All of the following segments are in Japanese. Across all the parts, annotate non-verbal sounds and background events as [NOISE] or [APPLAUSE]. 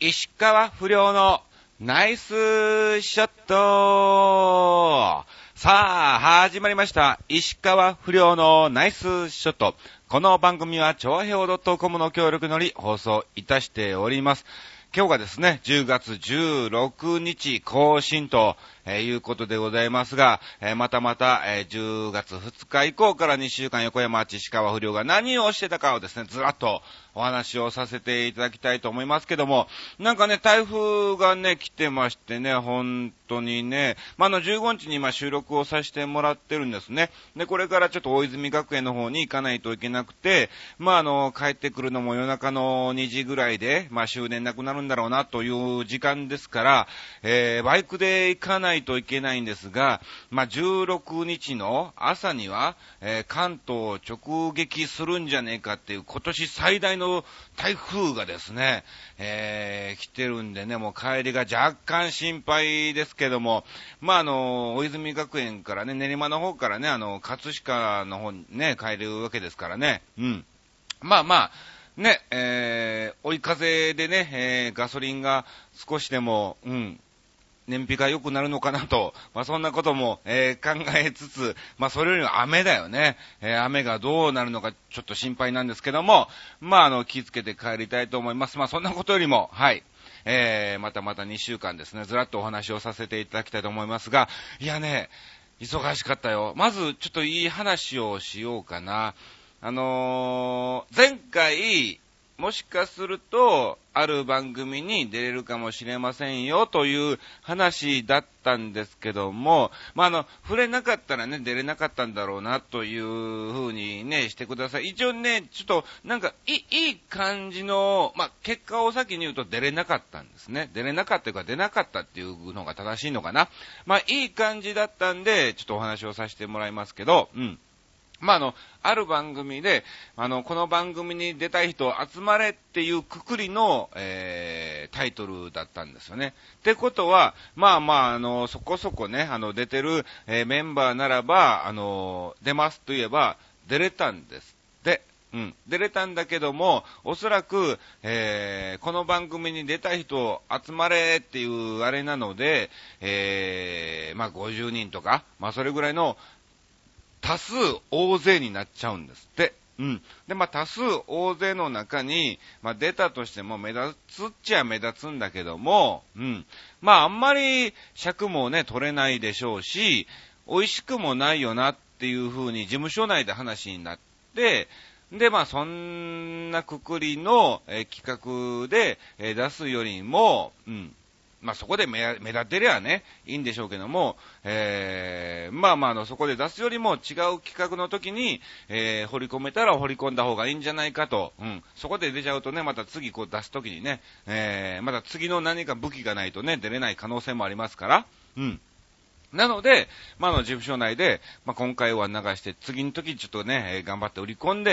石川不良のナイスショットさあ、始まりました。石川不良のナイスショット。この番組は、超平洋 .com の協力により放送いたしております。今日がですね、10月16日更新と、いうことでございますが、またまた、10月2日以降から2週間横山町石川不良が何をしてたかをですね、ずらっとお話をさせていただきたいと思いますけども、なんかね、台風がね、来てましてね、本当にね、まあ、あの、15日に今収録をさせてもらってるんですね。で、これからちょっと大泉学園の方に行かないといけなくて、まあ、あの、帰ってくるのも夜中の2時ぐらいで、まあ、終電なくなるんだろうなという時間ですから、えー、バイクで行かないといけないんですが、まあ、16日の朝には、えー関東を直撃するんじゃねえかっていう今年最大の台風がですね、えー来てるんでね、もう帰りが若干心配ですけども、まあ、あの、大泉学園からね、練馬の方からね、あの、葛飾の方にね、帰るわけですからね、うん。まあまあ、ね、えー、追い風でね、えーガソリンが少しでも、うん、燃費が良くなるのかなと、まあそんなことも、えー考えつつ、まあそれよりも雨だよね。えー雨がどうなるのかちょっと心配なんですけども、まああの気をつけて帰りたいと思います。まあそんなことよりも、はい。えー、またまた2週間ですね、ずらっとお話をさせていただきたいと思いますが、いやね、忙しかったよ。まずちょっといい話をしようかな。あのー前回、もしかすると、ある番組に出れるかもしれませんよという話だったんですけども、まあ、あの、触れなかったらね、出れなかったんだろうなというふうにね、してください。一応ね、ちょっと、なんか、いい、いい感じの、まあ、結果を先に言うと出れなかったんですね。出れなかったというか、出なかったっていうのが正しいのかな。まあ、いい感じだったんで、ちょっとお話をさせてもらいますけど、うん。まあ、あの、ある番組で、あの、この番組に出たい人集まれっていうくくりの、えー、タイトルだったんですよね。ってことは、まあまあ、あの、そこそこね、あの、出てる、えーメンバーならば、あの、出ますと言えば、出れたんですって。うん。出れたんだけども、おそらく、えー、この番組に出たい人集まれっていうあれなので、えー、まあ50人とか、まあそれぐらいの多数大勢になっちゃうんですって。うん。で、まあ、多数大勢の中に、まあ、出たとしても目立つっちゃ目立つんだけども、うん。まあ、あんまり尺もね、取れないでしょうし、美味しくもないよなっていう風に事務所内で話になって、で、まあ、そんなくくりの、えー企画で、えー出すよりも、うん。まあ、そこで目立てりゃね、いいんでしょうけども、えー、まあまああの、そこで出すよりも違う企画の時に、えー、掘り込めたら掘り込んだ方がいいんじゃないかと、うん。そこで出ちゃうとね、また次こう出す時にね、えー、また次の何か武器がないとね、出れない可能性もありますから、うん。なので、まあ、の、事務所内で、まあ、今回は流して、次の時ちょっとね、えー頑張って売り込んで、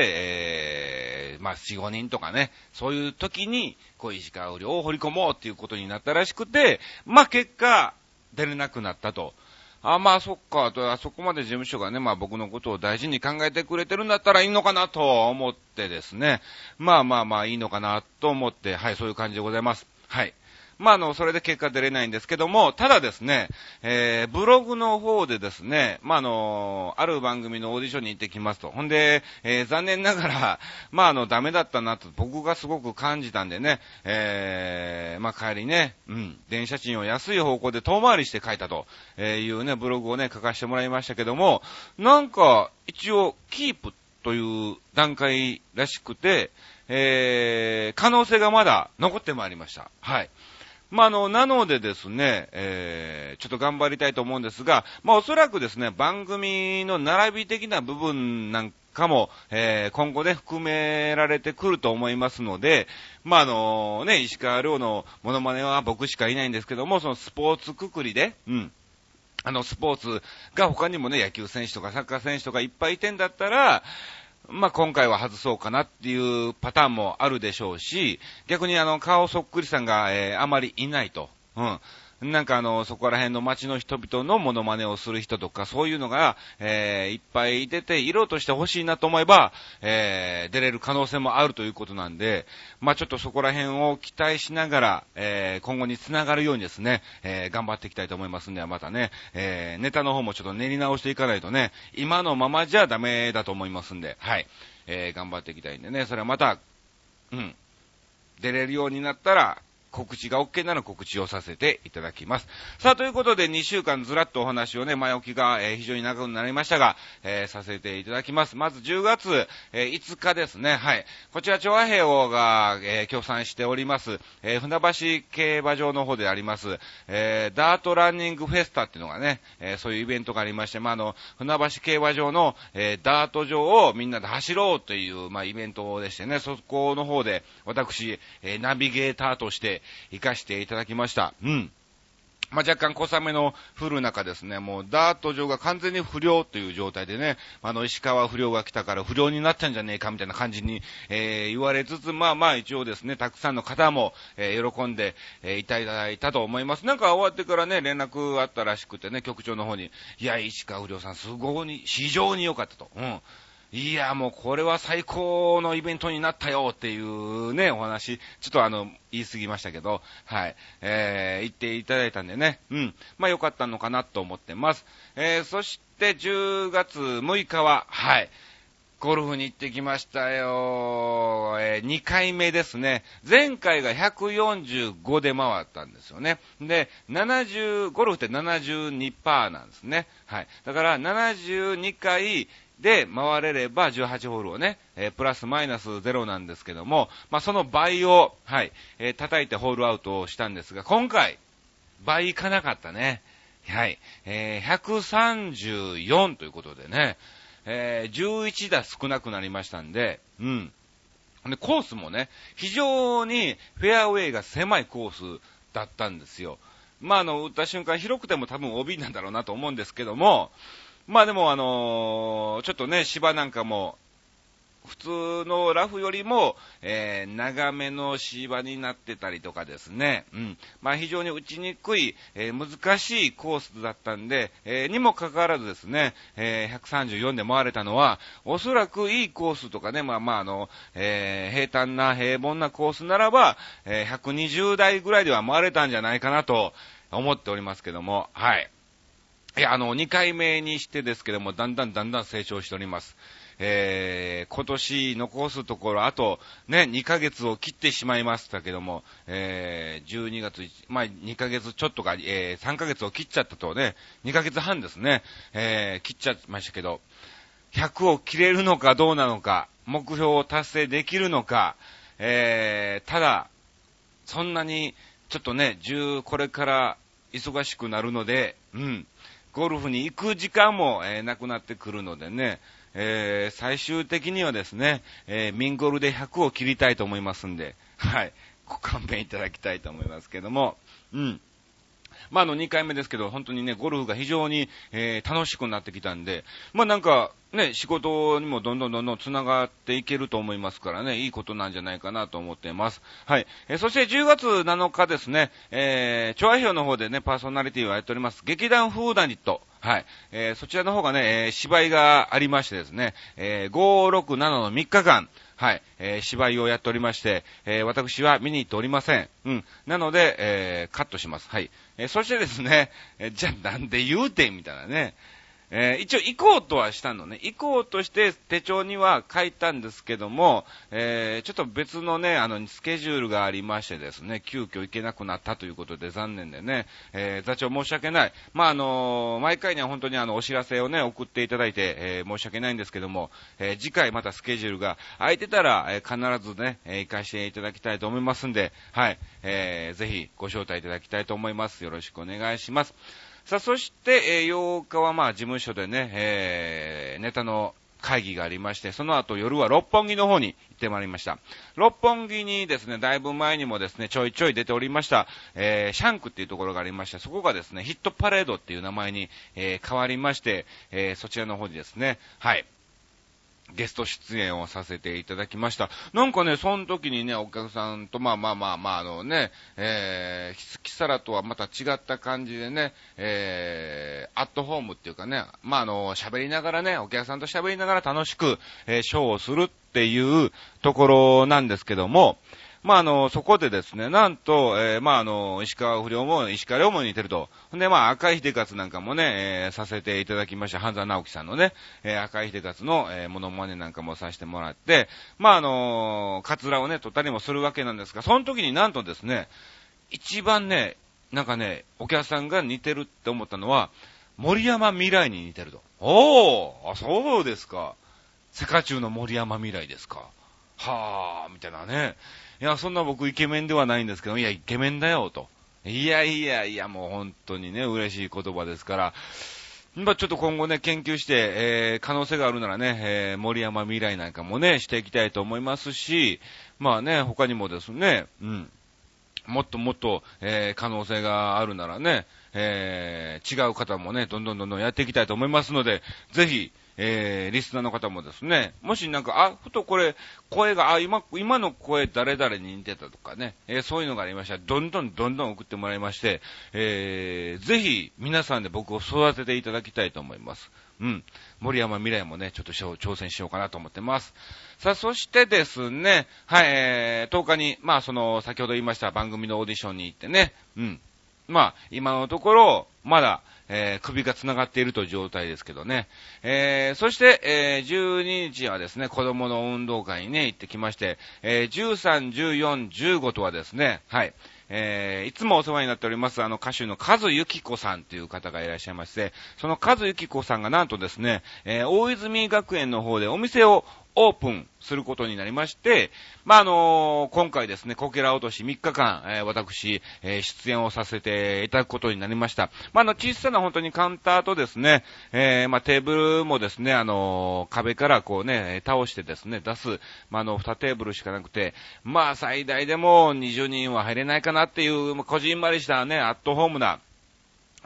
えー、まあ、4、5人とかね、そういう時に、こう、石川売りを掘り込もうっていうことになったらしくて、まあ、結果、出れなくなったと。あ、まあ、そっか、と、あそこまで事務所がね、まあ、僕のことを大事に考えてくれてるんだったらいいのかなと思ってですね、まあまあまあ、いいのかなと思って、はい、そういう感じでございます。はい。まあ、あの、それで結果出れないんですけども、ただですね、えー、ブログの方でですね、まあ、あの、ある番組のオーディションに行ってきますと。ほんで、えー、残念ながら、[LAUGHS] まあ、あの、ダメだったなと僕がすごく感じたんでね、えー、まあ、帰りね、うん、電車賃を安い方向で遠回りして書いたとえいうね、ブログをね、書かせてもらいましたけども、なんか、一応、キープという段階らしくて、えー、可能性がまだ残ってまいりました。はい。まあ、あの、なのでですね、えー、ちょっと頑張りたいと思うんですが、まあ、おそらくですね、番組の並び的な部分なんかも、えー、今後ね、含められてくると思いますので、まあ、あのね、石川遼のモノマネは僕しかいないんですけども、そのスポーツくくりで、うん。あの、スポーツが他にもね、野球選手とかサッカー選手とかいっぱいいてんだったら、まあ、今回は外そうかなっていうパターンもあるでしょうし、逆にあの、顔そっくりさんが、えーあまりいないと。うん。なんかあの、そこら辺の街の人々のモノマネをする人とか、そういうのが、えー、いっぱい出て、色として欲しいなと思えば、えー、出れる可能性もあるということなんで、まあちょっとそこら辺を期待しながら、えー、今後につながるようにですね、えー、頑張っていきたいと思いますんで、またね、えー、ネタの方もちょっと練り直していかないとね、今のままじゃダメだと思いますんで、はい、えー、頑張っていきたいんでね、それはまた、うん、出れるようになったら、告知が OK なら告知をさせていただきます。さあ、ということで2週間ずらっとお話をね、前置きが、えー、非常に長くなりましたが、えー、させていただきます。まず10月、えー、5日ですね。はい。こちら、調和平和が、え協賛しております、え船橋競馬場の方であります、えダートランニングフェスタっていうのがね、えそういうイベントがありまして、まあ、あの、船橋競馬場の、えダート場をみんなで走ろうという、まあ、イベントでしてね、そこの方で、私、えナビゲーターとして、行かしていただきました。うん。まあ、若干小雨の降る中ですね、もうダート場が完全に不良という状態でね、あの、石川不良が来たから不良になったんじゃねえかみたいな感じに、えー、言われつつ、まあまあ一応ですね、たくさんの方も、えー、喜んで、えー、いただいたと思います。なんか終わってからね、連絡あったらしくてね、局長の方に、いや、石川不良さんすごい、非常に良かったと。うん。いや、もうこれは最高のイベントになったよっていうね、お話、ちょっとあの、言い過ぎましたけど、はい、えー、言っていただいたんでね、うん、まあ良かったのかなと思ってます。えー、そして10月6日は、はい、ゴルフに行ってきましたよ。えー、2回目ですね。前回が145で回ったんですよね。で、70、ゴルフって72%なんですね。はい。だから72回で回れれば18ホールをね、えー、プラスマイナス0なんですけども、まあ、その倍を、はい、えー、叩いてホールアウトをしたんですが、今回、倍いかなかったね。はい、えー、134ということでね、えー、11打少なくなりましたんで、うん。で、コースもね、非常にフェアウェイが狭いコースだったんですよ。まあ、あの、打った瞬間広くても多分 OB なんだろうなと思うんですけども、まあでもあのー、ちょっとね、芝なんかも、普通のラフよりも、えー、長めの芝になってたりとかですね、うん。まあ非常に打ちにくい、えー、難しいコースだったんで、えー、にもかかわらずですね、えー、134で回れたのは、おそらくいいコースとかね、まあまああの、えー、平坦な平凡なコースならば、えー、120台ぐらいでは回れたんじゃないかなと思っておりますけども、はい。いや、あの、2回目にしてですけども、だんだんだんだん成長しております。えー、今年残すところ、あと、ね、2ヶ月を切ってしまいましたけども、えー、12月、まあ、2ヶ月ちょっとか、えー、3ヶ月を切っちゃったとね、2ヶ月半ですね、えー、切っちゃいましたけど、100を切れるのかどうなのか、目標を達成できるのか、えー、ただ、そんなに、ちょっとね、10、これから忙しくなるので、うん、ゴルフに行く時間も、えー、なくなってくるのでね、えー、最終的にはですね、えー、ミンゴルで100を切りたいと思いますんで、はい、ご勘弁いただきたいと思いますけども、うん。まあ、あの、2回目ですけど、本当にね、ゴルフが非常に、えー、楽しくなってきたんで、まあ、なんか、ね、仕事にもどんどんどんどん繋がっていけると思いますからね、いいことなんじゃないかなと思っています。はい。えー、そして10月7日ですね、えー、調和表の方でね、パーソナリティをやっております、劇団フーダニット。はい。えー、そちらの方がね、えー、芝居がありましてですね、えー、5、6、7の3日間、はい、えー、芝居をやっておりまして、えー、私は見に行っておりません。うん。なので、えー、カットします。はい。えー、そしてですね、えー、じゃあなんで言うてんみたいなね。えー、一応行こうとはしたのね。行こうとして手帳には書いたんですけども、えー、ちょっと別のね、あの、スケジュールがありましてですね、急遽行けなくなったということで残念でね、えー、座長申し訳ない。まあ、あの毎回には本当にあの、お知らせをね、送っていただいて、え申し訳ないんですけども、え次回またスケジュールが空いてたら、え必ずね、え行かせていただきたいと思いますんで、はい、えー、ぜひご招待いただきたいと思います。よろしくお願いします。さあ、そして、えー、8日はまあ事務所でね、えー、ネタの会議がありまして、その後夜は六本木の方に行ってまいりました。六本木にですね、だいぶ前にもですね、ちょいちょい出ておりました、えー、シャンクっていうところがありまして、そこがですね、ヒットパレードっていう名前に、えー、変わりまして、えー、そちらの方にですね、はい、ゲスト出演をさせていただきました。なんかね、その時にね、お客さんと、まあまあまあまあ、あのね、えー、キサラとはまた違った感じでね、えー、アットホームっていうかね、まああの、喋りながらね、お客さんと喋りながら楽しく、えー、ショーをするっていうところなんですけども、まあ、あの、そこでですね、なんと、えー、まあ、あの、石川不良も、石川良も似てると。で、まあ、赤い秀勝なんかもね、えー、させていただきました。半沢直樹さんのね、えー、赤い秀勝の、えー、モノマネなんかもさせてもらって、まあ、あのカツラをね、取ったりもするわけなんですが、その時になんとですね、一番ね、なんかね、お客さんが似てるって思ったのは、森山未来に似てると。おーあ、そうですか。世界中の森山未来ですか。はー、みたいなね。いや、そんな僕イケメンではないんですけど、いや、イケメンだよ、と。いやいやいや、もう本当にね、嬉しい言葉ですから、まあ、ちょっと今後ね、研究して、えー、可能性があるならね、えー、森山未来なんかもね、していきたいと思いますし、まあね、他にもですね、うん、もっともっと、えー、可能性があるならね、えー、違う方もね、どんどんどんどんやっていきたいと思いますので、ぜひ、えー、リスナーの方もですね、もしなんか、あ、ふとこれ、声が、あ、今、今の声誰々に似てたとかね、えー、そういうのがありましたら、どんどんどんどん送ってもらいまして、えー、ぜひ、皆さんで僕を育てていただきたいと思います。うん。森山未来もね、ちょっと挑戦しようかなと思ってます。さあ、そしてですね、はい、えー、10日に、まあ、その、先ほど言いました番組のオーディションに行ってね、うん。まあ、今のところ、まだ、えー、首が繋がっているという状態ですけどね。えー、そして、えー、12日はですね、子供の運動会にね、行ってきまして、えー、13、14、15とはですね、はい、えー、いつもお世話になっております、あの歌手のカズユキコさんという方がいらっしゃいまして、そのカズユキコさんがなんとですね、えー、大泉学園の方でお店をオープンすることになりまして、まあ、あのー、今回ですね、こけら落とし3日間、えー、私、えー、出演をさせていただくことになりました。まあ、あの、小さな本当にカウンターとですね、えまあ、テーブルもですね、あの壁からこうね、倒してですね、出す、まあ、の、2テーブルしかなくて、まあ、最大でも20人は入れないかなっていう、まこじんまりしたね、アットホームな、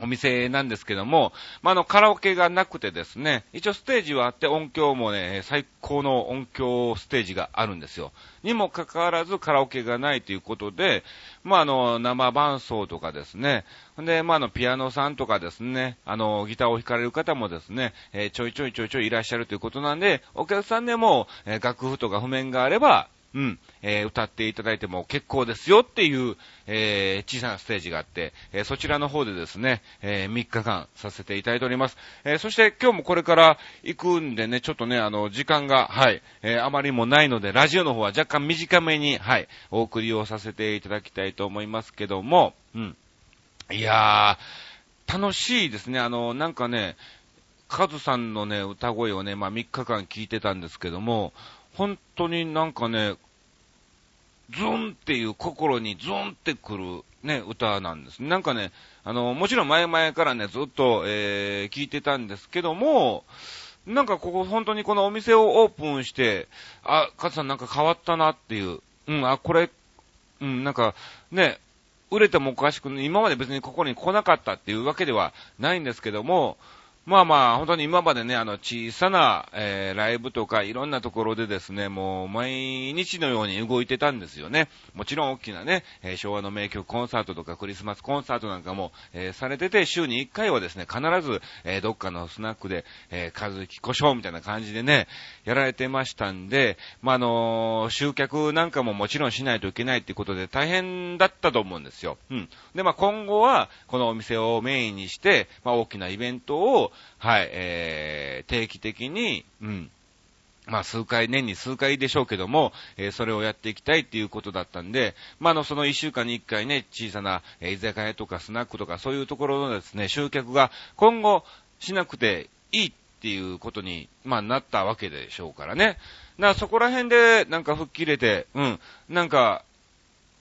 お店なんですけども、まあ、の、カラオケがなくてですね、一応ステージはあって音響もね、最高の音響ステージがあるんですよ。にもかかわらずカラオケがないということで、まあ、あの、生伴奏とかですね、で、まあ、あの、ピアノさんとかですね、あの、ギターを弾かれる方もですね、えー、ちょいちょいちょいちょいいらっしゃるということなんで、お客さんでも、えー、楽譜とか譜面があれば、うん、えー、歌っていただいても結構ですよっていう、えー、小さなステージがあって、えー、そちらの方でですね、え3日間させていただいております。えそして今日もこれから行くんでね、ちょっとね、あの、時間が、はい、えあまりもないので、ラジオの方は若干短めに、はい、お送りをさせていただきたいと思いますけども、うん。いやー、楽しいですね。あの、なんかね、カズさんのね、歌声をね、まあ3日間聞いてたんですけども、本当になんかね、ズンっていう心にズンってくるね、歌なんです。なんかね、あの、もちろん前々からね、ずっと、えー、聞いてたんですけども、なんかここ本当にこのお店をオープンして、あ、カツさんなんか変わったなっていう、うん、あ、これ、うん、なんか、ね、売れてもおかしく、今まで別にここに来なかったっていうわけではないんですけども、まあまあ、本当に今までね、あの、小さな、えー、ライブとかいろんなところでですね、もう毎日のように動いてたんですよね。もちろん大きなね、えー、昭和の名曲コンサートとかクリスマスコンサートなんかも、えー、されてて、週に1回はですね、必ず、えどっかのスナックで、えー、和樹故障みたいな感じでね、やられてましたんで、まあ、あの集客なんかももちろんしないといけないっていうことで大変だったと思うんですよ。うん。で、まあ、今後は、このお店をメインにして、まあ、大きなイベントを、はい、えー、定期的に、うん、まあ数回、年に数回でしょうけども、えー、それをやっていきたいっていうことだったんで、まあ、あの、その一週間に一回ね、小さな、えー、居酒屋とかスナックとかそういうところのですね、集客が今後しなくていいっていうことに、まあ、なったわけでしょうからね。な、そこら辺で、なんか吹っ切れて、うん、なんか、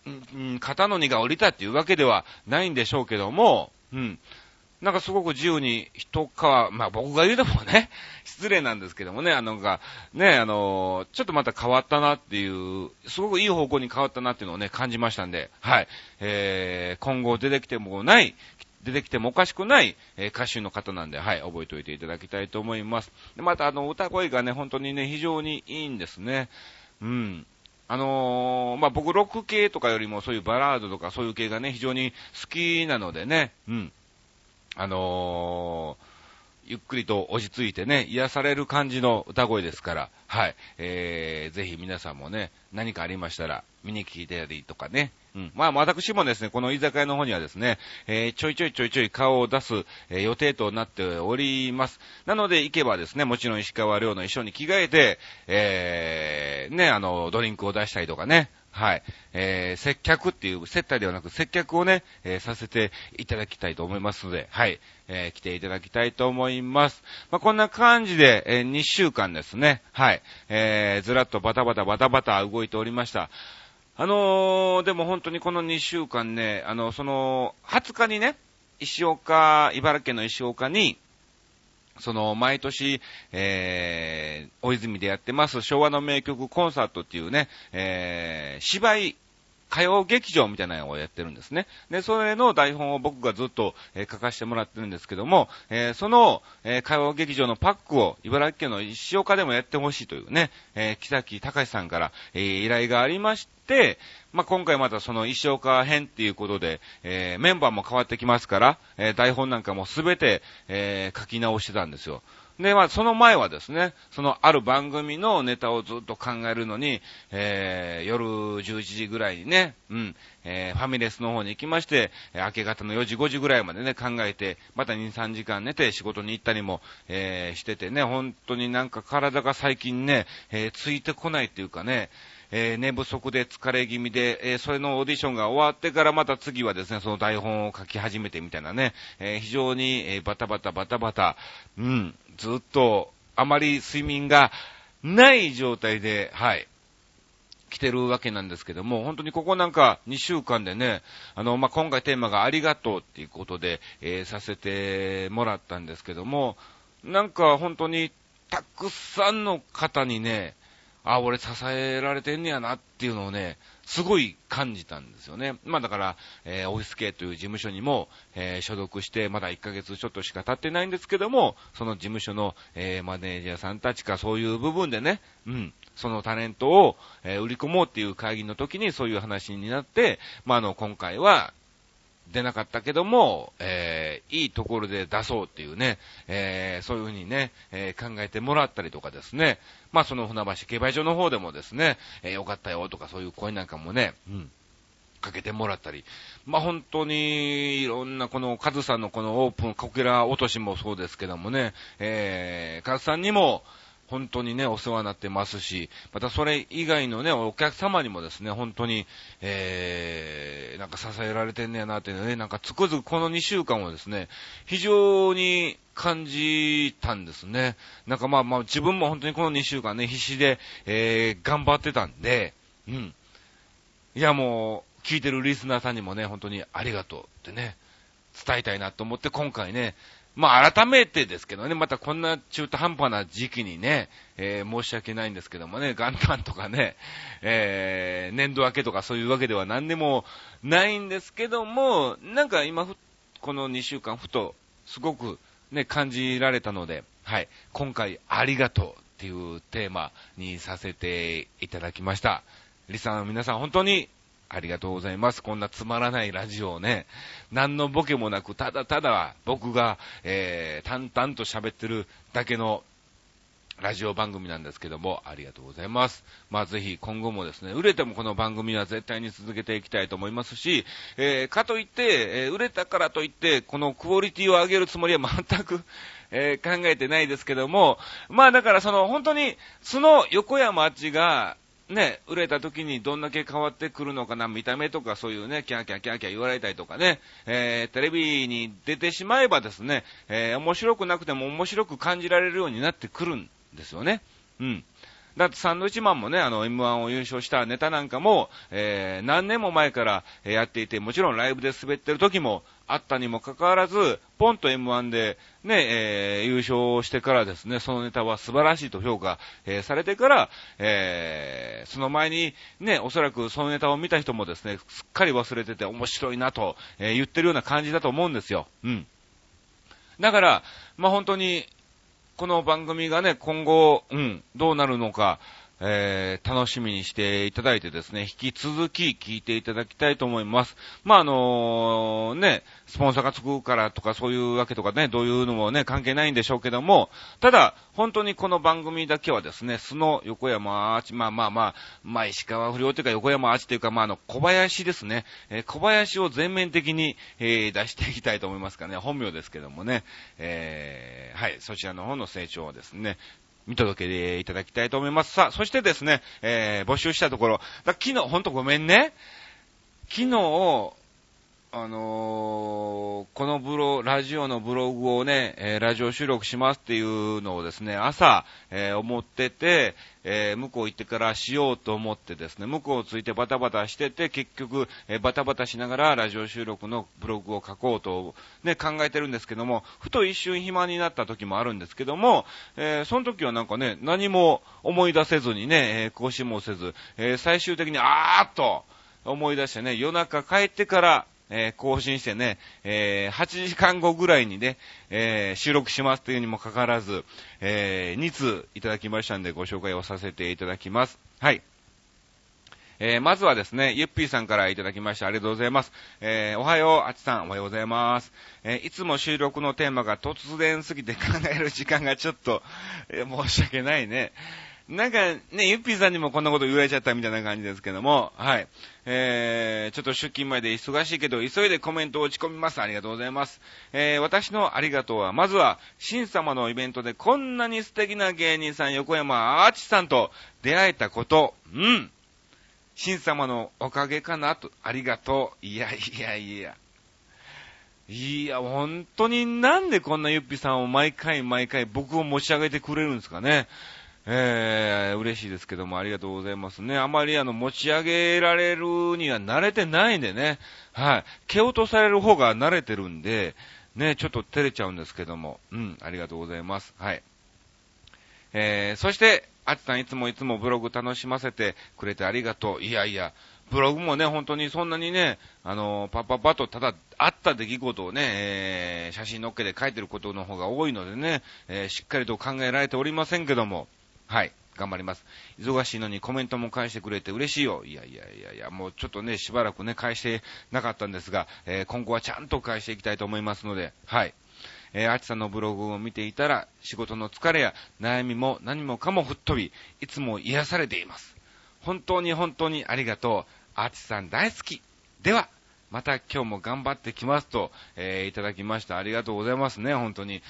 うん、肩の荷が降りたっていうわけではないんでしょうけども、うん。なんかすごく自由に人か、まあ僕が言うてもね、[LAUGHS] 失礼なんですけどもね、あのが、ね、あの、ちょっとまた変わったなっていう、すごくいい方向に変わったなっていうのをね、感じましたんで、はい。えー、今後出てきてもない出てきてもおかしくない、えー、歌手の方なんで、はい、覚えておいていただきたいと思います。でまた、あの、歌声がね、本当にね、非常にいいんですね。うん。あのー、まあ、僕、ロック系とかよりもそういうバラードとかそういう系がね、非常に好きなのでね、うん。あのー、ゆっくりと落ち着いてね、癒される感じの歌声ですから、はい。えー、ぜひ皆さんもね、何かありましたら、見に来てやりとかね。うん。まあ、私もですね、この居酒屋の方にはですね、えー、ちょいちょいちょいちょい顔を出す、えー、予定となっております。なので、行けばですね、もちろん石川遼の衣装に着替えて、えー、ね、あの、ドリンクを出したりとかね、はい。えー、接客っていう、接待ではなく接客をね、えー、させていただきたいと思いますので、はい。えー、来ていただきたいと思います。まあ、こんな感じで、えー、2週間ですね、はい。えー、ずらっとバタバタバタバタ動いておりました。あのー、でも本当にこの2週間ね、あの、その、20日にね、石岡、茨城県の石岡に、その、毎年、えー、大泉でやってます昭和の名曲コンサートっていうね、えー、芝居、歌謡劇場みたいなのをやってるんですね。で、それの台本を僕がずっと、えー、書かせてもらってるんですけども、えー、その、えー、歌謡劇場のパックを茨城県の石岡でもやってほしいというね、え、木崎隆さんから、え、依頼がありまして、まあ、今回またその石岡編っていうことで、え、メンバーも変わってきますから、え、台本なんかもすべて、え、書き直してたんですよ。で、まあ、その前はですね、そのある番組のネタをずっと考えるのに、えー、夜11時ぐらいにね、うん、えー、ファミレスの方に行きまして、明け方の4時5時ぐらいまでね、考えて、また2、3時間寝て仕事に行ったりも、えー、しててね、本当になんか体が最近ね、えー、ついてこないっていうかね、えー、寝不足で疲れ気味で、えー、それのオーディションが終わってからまた次はですね、その台本を書き始めてみたいなね、えー、非常に、えバタバタバタバタ、うん、ずっとあまり睡眠がない状態で、はい、来てるわけなんですけども、本当にここなんか2週間でね、あの、まあ、今回テーマがありがとうっていうことで、えー、させてもらったんですけども、なんか本当にたくさんの方にね、あ、俺支えられてんねやなっていうのをね、すごい感じたんですよね。まあだから、えー、オフィス系という事務所にも、えー、所属して、まだ1ヶ月ちょっとしか経ってないんですけども、その事務所の、えー、マネージャーさんたちかそういう部分でね、うん、そのタレントを、えー、売り込もうっていう会議の時にそういう話になって、まああの、今回は、出なかったけども、えー、いいところで出そうっていうね、えー、そういうふうにね、えー、考えてもらったりとかですね、まあその船橋競売場の方でもですね、えー、よかったよとかそういう声なんかもね、うん。かけてもらったり。まあ、本当に、いろんな、この、カズさんのこのオープン、コケラ落としもそうですけどもね、えー、カズさんにも、本当にね、お世話になってますし、またそれ以外のね、お客様にもですね、本当に、えー、なんか支えられてんねやなってね、なんかつくづくこの2週間はですね、非常に感じたんですね。なんかまあまあ自分も本当にこの2週間ね、必死で、えー、頑張ってたんで、うん。いやもう、聞いてるリスナーさんにもね、本当にありがとうってね、伝えたいなと思って今回ね、まあ改めてですけどね、またこんな中途半端な時期にね、えー、申し訳ないんですけどもね、元旦とかね、えー、年度明けとかそういうわけでは何でもないんですけども、なんか今この2週間ふと、すごくね、感じられたので、はい、今回ありがとうっていうテーマにさせていただきました。リサの皆さん本当にありがとうございます。こんなつまらないラジオをね、何のボケもなく、ただただ僕が、えー、淡々と喋ってるだけのラジオ番組なんですけども、ありがとうございます。まあぜひ今後もですね、売れてもこの番組は絶対に続けていきたいと思いますし、えー、かといって、えー、売れたからといって、このクオリティを上げるつもりは全く、えー、考えてないですけども、まあだからその本当に、その横山あっちが、ね、売れた時にどんだけ変わってくるのかな、見た目とかそういうね、キャーキャーキャーキャー言われたりとかね、えー、テレビに出てしまえばですね、えー、面白くなくても面白く感じられるようになってくるんですよね。うん。だってサンドウィッチマンもね、あの M1 を優勝したネタなんかも、えー、何年も前からやっていて、もちろんライブで滑ってる時もあったにもかかわらず、ポンと M1 でね、えー、優勝してからですね、そのネタは素晴らしいと評価、えー、されてから、えー、その前にね、おそらくそのネタを見た人もですね、すっかり忘れてて面白いなと、え、言ってるような感じだと思うんですよ。うん。だから、まあ、本当に、この番組がね、今後、うん、どうなるのか、えー、楽しみにしていただいてですね、引き続き聞いていただきたいと思います。まあ、あのー、ね、スポンサーがつくからとかそういうわけとかね、どういうのもね、関係ないんでしょうけども、ただ、本当にこの番組だけはですね、須野横山アーチ、まあまあまあ、まあ石川不良というか横山アーチというか、まああの、小林ですね、えー、小林を全面的に、えー、出していきたいと思いますかね、本名ですけどもね、えー、はい、そちらの方の成長をですね、見届けていただきたいと思います。さあ、そしてですね、えー、募集したところ、昨日、ほんとごめんね。昨日、あのー、このブロ、ラジオのブログをね、えー、ラジオ収録しますっていうのをですね、朝、えー、思ってて、え向こう行ってからしようと思ってですね、向こうついてバタバタしてて、結局、えバタバタしながらラジオ収録のブログを書こうと、ね、考えてるんですけども、ふと一瞬暇になった時もあるんですけども、えその時はなんかね、何も思い出せずにね、え更新もせず、え最終的にあーっと思い出してね、夜中帰ってから、えー、更新してね、えー、8時間後ぐらいにね、えー、収録しますというにもかかわらず、え2通いただきましたんでご紹介をさせていただきます。はい。え、まずはですね、ゆっぴーさんからいただきました。ありがとうございます。え、おはよう、あちさん、おはようございます。え、いつも収録のテーマが突然すぎて考える時間がちょっと、え申し訳ないね。なんかね、ゆっぴーさんにもこんなこと言われちゃったみたいな感じですけども、はい。えー、ちょっと出勤前で忙しいけど、急いでコメントを打ち込みます。ありがとうございます。えー、私のありがとうは、まずは、新様のイベントでこんなに素敵な芸人さん、横山アーチさんと出会えたこと、うん。新様のおかげかなと、ありがとう。いやいやいや。いや、本当になんでこんなゆっぴーさんを毎回毎回僕を持ち上げてくれるんですかね。えー、嬉しいですけども、ありがとうございますね。あまりあの、持ち上げられるには慣れてないんでね、はい。蹴落とされる方が慣れてるんで、ね、ちょっと照れちゃうんですけども、うん、ありがとうございます。はい。えー、そして、あつさんいつもいつもブログ楽しませてくれてありがとう。いやいや、ブログもね、本当にそんなにね、あの、パッパッパとただ、あった出来事をね、えー、写真のっけで書いてることの方が多いのでね、えー、しっかりと考えられておりませんけども、はい。頑張ります。忙しいのにコメントも返してくれて嬉しいよ。いやいやいやいや、もうちょっとね、しばらくね、返してなかったんですが、えー、今後はちゃんと返していきたいと思いますので、はい。えー、あちさんのブログを見ていたら、仕事の疲れや悩みも何もかも吹っ飛び、いつも癒されています。本当に本当にありがとう。あちさん大好き。では、また今日も頑張ってきますと、えー、いただきました。ありがとうございますね、本当に。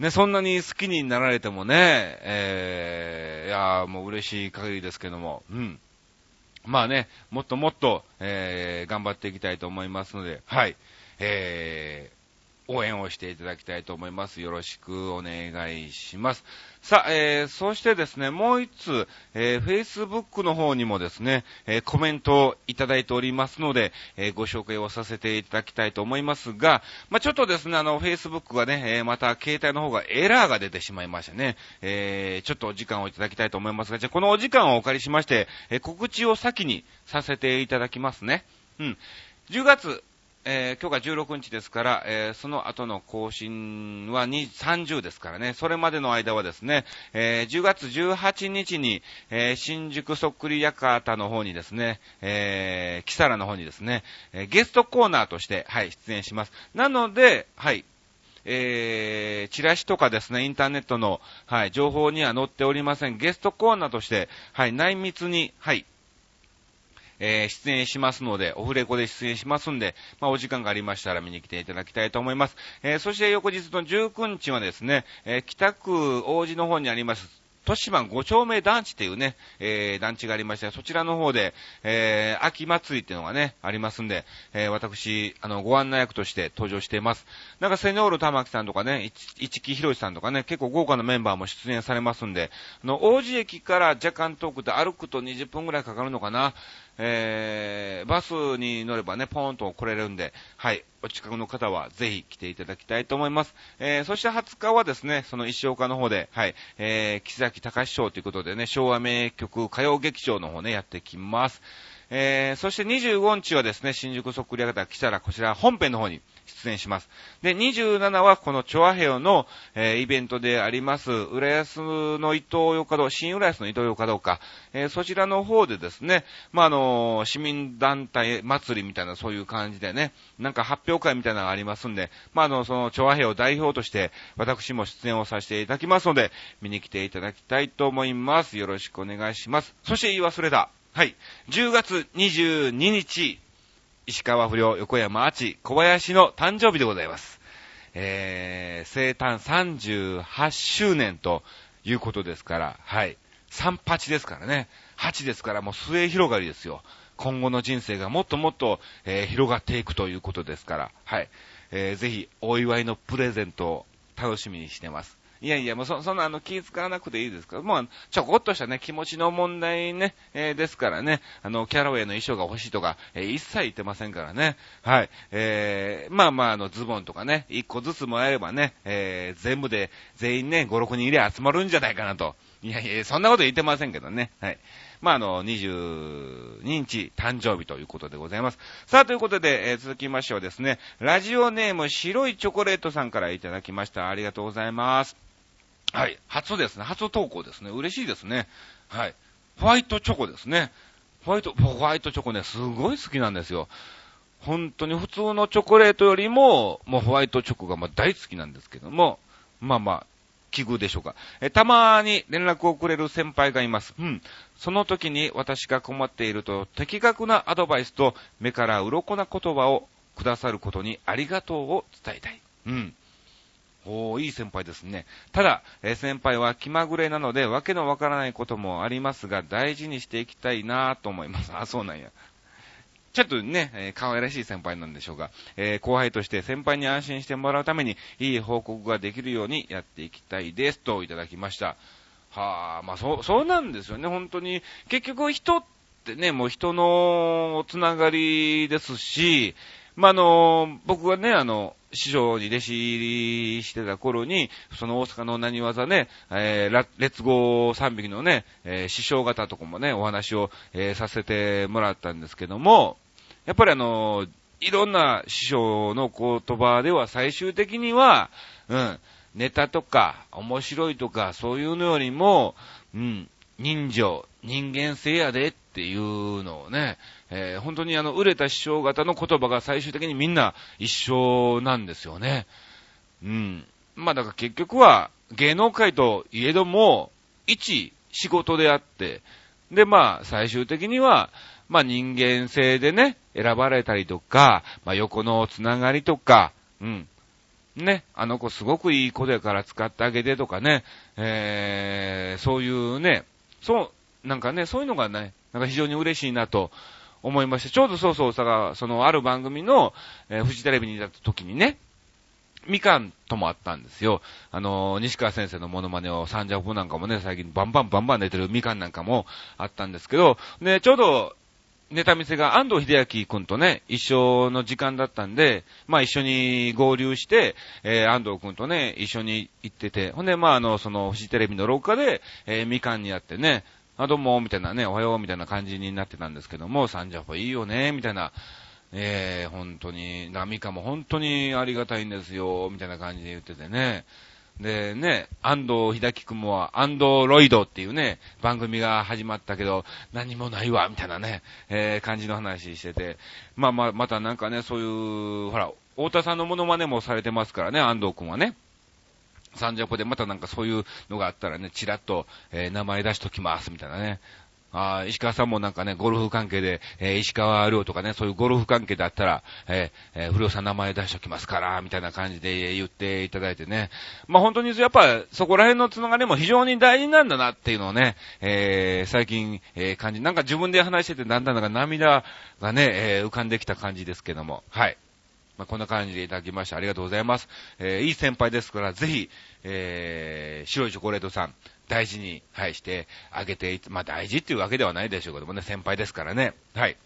ね、そんなに好きになられてもね、えー、いやもう嬉しい限りですけども、うん。まあね、もっともっと、えー、頑張っていきたいと思いますので、はい。え応援をしていただきたいと思います。よろしくお願いします。さあ、えー、そしてですね、もう一つ、えー、Facebook の方にもですね、えー、コメントをいただいておりますので、えー、ご紹介をさせていただきたいと思いますが、まあ、ちょっとですね、あの、Facebook がね、えー、また携帯の方がエラーが出てしまいましてね、えー、ちょっとお時間をいただきたいと思いますが、じゃあこのお時間をお借りしまして、えー、告知を先にさせていただきますね。うん。10月えー、今日が16日ですから、えー、その後の更新は30ですからね、それまでの間はですね、えー、10月18日に、え新宿そっくり館の方にですね、えー、キサラの方にですね、えゲストコーナーとして、はい、出演します。なので、はい、えー、チラシとかですね、インターネットの、はい、情報には載っておりません。ゲストコーナーとして、はい、内密に、はい、えー、出演しますので、オフレコで出演しますんで、まあ、お時間がありましたら見に来ていただきたいと思います。えー、そして翌日の19日はですね、えー、北区王子の方にあります、都市版5丁目団地っていうね、えー、団地がありまして、そちらの方で、えー、秋祭りっていうのがね、ありますんで、えー、私、あの、ご案内役として登場しています。なんか、セニョール玉木さんとかね、市木博さんとかね、結構豪華なメンバーも出演されますんで、あの、王子駅から若干遠くて歩くと20分ぐらいかかるのかな。えー、バスに乗ればね、ポーンと来れるんで、はい、お近くの方はぜひ来ていただきたいと思います。えー、そして20日はですね、その石岡の方で、はい、えー、木崎隆賞ということでね、昭和名曲歌謡劇場の方ね、やってきます。えー、そして25日はですね、新宿そっくり方来たら、こちら本編の方に出演します。で、27はこのチョアヘオの、えー、イベントであります、浦安の伊東洋華堂、新浦安の伊東洋華堂か、えー、そちらの方でですね、まあ、あのー、市民団体祭りみたいなそういう感じでね、なんか発表会みたいなのがありますんで、まあ、あの、そのチョアヘオ代表として、私も出演をさせていただきますので、見に来ていただきたいと思います。よろしくお願いします。そして言い忘れた。はい。10月22日、石川不良、横山あち、小林の誕生日でございます。えー、生誕38周年ということですから、はい。38ですからね。8ですからもう末広がりですよ。今後の人生がもっともっと、えー、広がっていくということですから、はい。えー、ぜひ、お祝いのプレゼントを楽しみにしてます。いやいや、もうそ、そんなあの気使わなくていいですか？ら、もうちょこっとしたね、気持ちの問題ね、えー、ですからね、あの、キャラウェイの衣装が欲しいとか、えー、一切言ってませんからね。はい。えー、まあまあ、あの、ズボンとかね、一個ずつもらえればね、えー、全部で全員ね、5、6人いりゃ集まるんじゃないかなと。いやいや、そんなこと言ってませんけどね。はい。まあ、あの、22日誕生日ということでございます。さあ、ということで、えー、続きましてはですね、ラジオネーム白いチョコレートさんからいただきました。ありがとうございます。はい。初ですね。初投稿ですね。嬉しいですね。はい。ホワイトチョコですね。ホワイト、ホワイトチョコね、すごい好きなんですよ。本当に普通のチョコレートよりも、もうホワイトチョコがま大好きなんですけども、まあまあ、奇遇でしょうか。え、たまに連絡をくれる先輩がいます。うん。その時に私が困っていると、的確なアドバイスと目から鱗な言葉をくださることにありがとうを伝えたい。うん。おー、いい先輩ですね。ただ、えー、先輩は気まぐれなので、わけのわからないこともありますが、大事にしていきたいなぁと思います。あ、そうなんや。ちょっとね、えー、可愛らしい先輩なんでしょうが、えー、後輩として先輩に安心してもらうために、いい報告ができるようにやっていきたいです、といただきました。はあ、まあそう、そうなんですよね、本当に。結局人ってね、もう人のつながりですし、まあ、あの、僕はね、あの、師匠に弟子入りしてた頃に、その大阪の何技ね、えー、列語3匹のね、えー、師匠方とかもね、お話を、えー、させてもらったんですけども、やっぱりあの、いろんな師匠の言葉では最終的には、うん、ネタとか、面白いとか、そういうのよりも、うん、人情、人間性やでっていうのをね、えー、本当にあの、売れた師匠方の言葉が最終的にみんな一緒なんですよね。うん。まあだから結局は芸能界といえども、一仕事であって、でまあ最終的には、まあ人間性でね、選ばれたりとか、まあ横のつながりとか、うん。ね、あの子すごくいい子だから使ってあげてとかね、えー、そういうね、そう、なんかね、そういうのがね、なんか非常に嬉しいなと思いまして、ちょうどそうそうさが、そのある番組の、えー、フジテレビにいた時にね、みかんともあったんですよ。あの、西川先生のモノマネをサンジャポなんかもね、最近バンバンバンバン出てるみかんなんかもあったんですけど、で、ちょうど、ネタ見せが安藤秀明くんとね、一緒の時間だったんで、まあ一緒に合流して、えー、安藤くんとね、一緒に行ってて、ほんで、まああの、その、フジテレビの廊下で、えー、みかんに会ってね、あ、どうも、みたいなね、おはよう、みたいな感じになってたんですけども、サンジャポいいよね、みたいな、えー、本当に、ナミカも本当にありがたいんですよ、みたいな感じで言っててね、でね、安藤秀樹くんも、アンドロイドっていうね、番組が始まったけど、何もないわ、みたいなね、えー、感じの話してて、まあまあ、またなんかね、そういう、ほら、太田さんのモノマネもされてますからね、安藤くんはね。サンジャポでまたなんかそういうのがあったらね、チラッと、えー、名前出しときます、みたいなね。あ石川さんもなんかね、ゴルフ関係で、えー、石川亮とかね、そういうゴルフ関係だったら、えー、えー、不良さん名前出しときますから、みたいな感じで言っていただいてね。まあ、本当にやっぱ、そこら辺のつながりも非常に大事なんだなっていうのをね、えー、最近、えー、感じ、なんか自分で話しててだんだんなんか涙がね、えー、浮かんできた感じですけども、はい。まあ、こんな感じでいただきましてありがとうございます。えー、いい先輩ですから、ぜひ、えー、白いチョコレートさん、大事に、はい、してあげて、まあ、大事っていうわけではないでしょうけどもね、先輩ですからね。はい。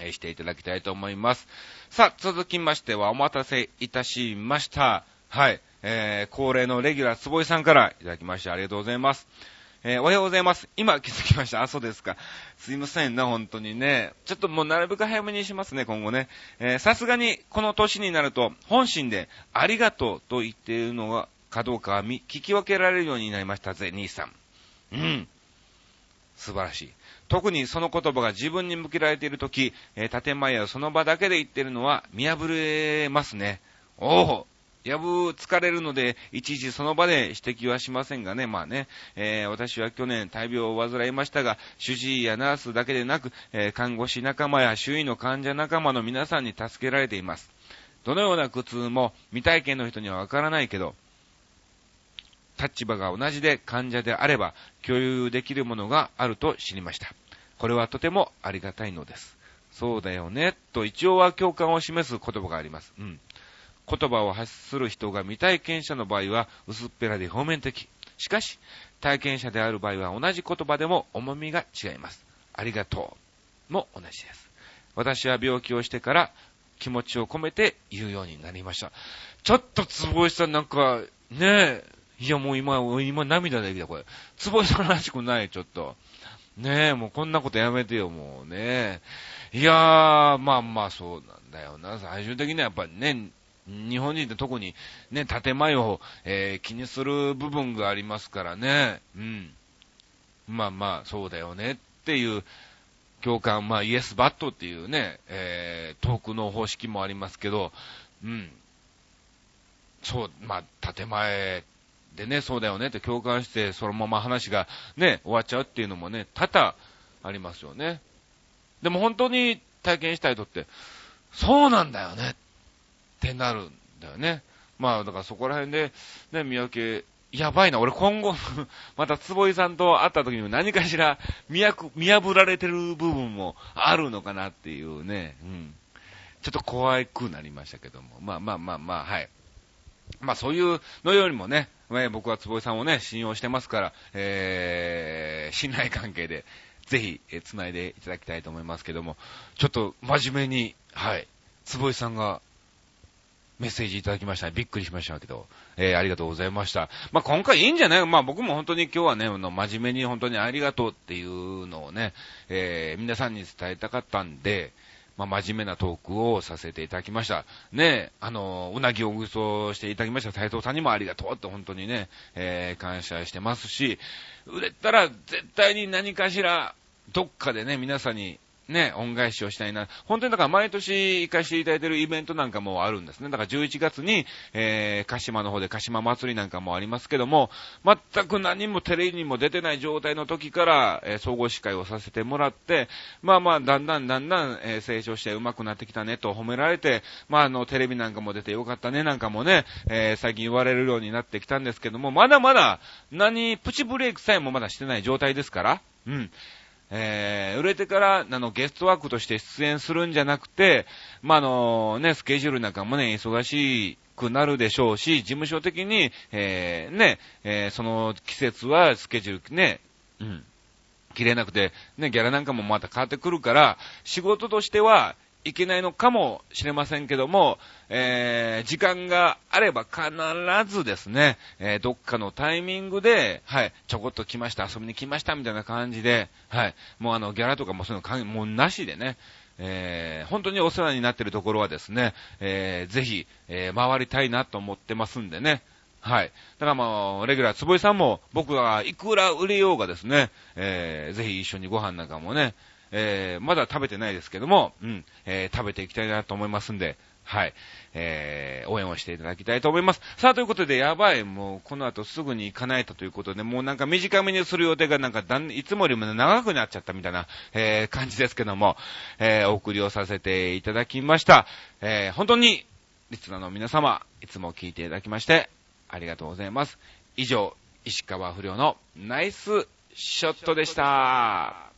えしていただきたいと思います。さあ、続きましてはお待たせいたしました。はい。えー、恒例のレギュラー坪井さんからいただきましてありがとうございます。えー、おはようございます。今気づきました。あ、そうですか。すいませんな、本当にね。ちょっともうなるべく早めにしますね、今後ね。えー、さすがにこの年になると、本心でありがとうと言っているのが、かどうかは聞き分けられるようになりましたぜ、兄さん。うん。素晴らしい。特にその言葉が自分に向けられているとき、えー、建前をその場だけで言っているのは見破れますね。おおやぶ疲れるので、いちいちその場で指摘はしませんがね、まあね、えー、私は去年大病を患いましたが、主治医やナースだけでなく、えー、看護師仲間や周囲の患者仲間の皆さんに助けられています。どのような苦痛も未体験の人にはわからないけど、立場が同じで患者であれば共有できるものがあると知りました。これはとてもありがたいのです。そうだよね、と一応は共感を示す言葉があります。うん。言葉を発する人が未体験者の場合は薄っぺらで表面的。しかし、体験者である場合は同じ言葉でも重みが違います。ありがとうも同じです。私は病気をしてから気持ちを込めて言うようになりました。ちょっと坪井さんなんか、ねえ、いやもう今、今涙できたこれ。坪井さんらしくない、ちょっと。ねえ、もうこんなことやめてよ、もうねえ。いやー、まあまあそうなんだよな。最終的にはやっぱりね、日本人って特にね、建前を、えー、気にする部分がありますからね。うん。まあまあ、そうだよねっていう共感、まあイエスバットっていうね、えー、トークの方式もありますけど、うん。そう、まあ、建前でね、そうだよねって共感して、そのまま話がね、終わっちゃうっていうのもね、多々ありますよね。でも本当に体験したいとって、そうなんだよねってなるんだよね。まあ、だからそこら辺で、ね、見分け、やばいな、俺今後 [LAUGHS] また坪井さんと会った時にも何かしら見破られてる部分もあるのかなっていうね、うん。ちょっと怖くなりましたけども。まあまあまあまあ、はい。まあそういうのよりもね、僕は坪井さんをね、信用してますから、えー、信頼関係で、ぜひ、えー、繋いでいただきたいと思いますけども、ちょっと真面目に、はい、坪井さんがメッセージいただきました。びっくりしましたけど、えー、ありがとうございました。まあ、今回いいんじゃない？まあ、僕も本当に今日はね、の真面目に本当にありがとうっていうのをね、えー、皆さんに伝えたかったんで、まあ、真面目なトークをさせていただきました。ねあの、うなぎをぐそしていただきました斉藤さんにもありがとうって本当にね、えー、感謝してますし、売れたら絶対に何かしら、どっかでね、皆さんにね、恩返しをしたいな。本当にだから毎年行かせていただいてるイベントなんかもあるんですね。だから11月に、えー、鹿島の方で鹿島祭りなんかもありますけども、全く何もテレビにも出てない状態の時から、えー、総合司会をさせてもらって、まあまあ、だんだんだんだん、えー、成長して上手くなってきたねと褒められて、まああの、テレビなんかも出てよかったねなんかもね、えー、最近言われるようになってきたんですけども、まだまだ、何、プチブレイクさえもまだしてない状態ですから、うん。えー、売れてから、あの、ゲストワークとして出演するんじゃなくて、まあ、あの、ね、スケジュールなんかもね、忙しくなるでしょうし、事務所的に、えー、ね、えー、その季節はスケジュールね、うん、切れなくて、ね、ギャラなんかもまた変わってくるから、仕事としては、いけないのかもしれませんけども、えー、時間があれば必ずですね、えー、どっかのタイミングで、はい、ちょこっと来ました、遊びに来ましたみたいな感じで、はい、もうあの、ギャラとかもそういうのもうなしでね、えー、本当にお世話になっているところはですね、えー、ぜひ、えー、回りたいなと思ってますんでね、はい。だからまあ、レギュラー、坪井さんも、僕がいくら売れようがですね、えー、ぜひ一緒にご飯なんかもね、えー、まだ食べてないですけども、うん、えー、食べていきたいなと思いますんで、はい。えー、応援をしていただきたいと思います。さあ、ということで、やばい。もう、この後すぐに行かないとということで、もうなんか短めにする予定がなんかだん、いつもよりも長くなっちゃったみたいな、えー、感じですけども、えー、お送りをさせていただきました。えー、本当に、リスナーの皆様、いつも聞いていただきまして、ありがとうございます。以上、石川不良のナイスショットでした。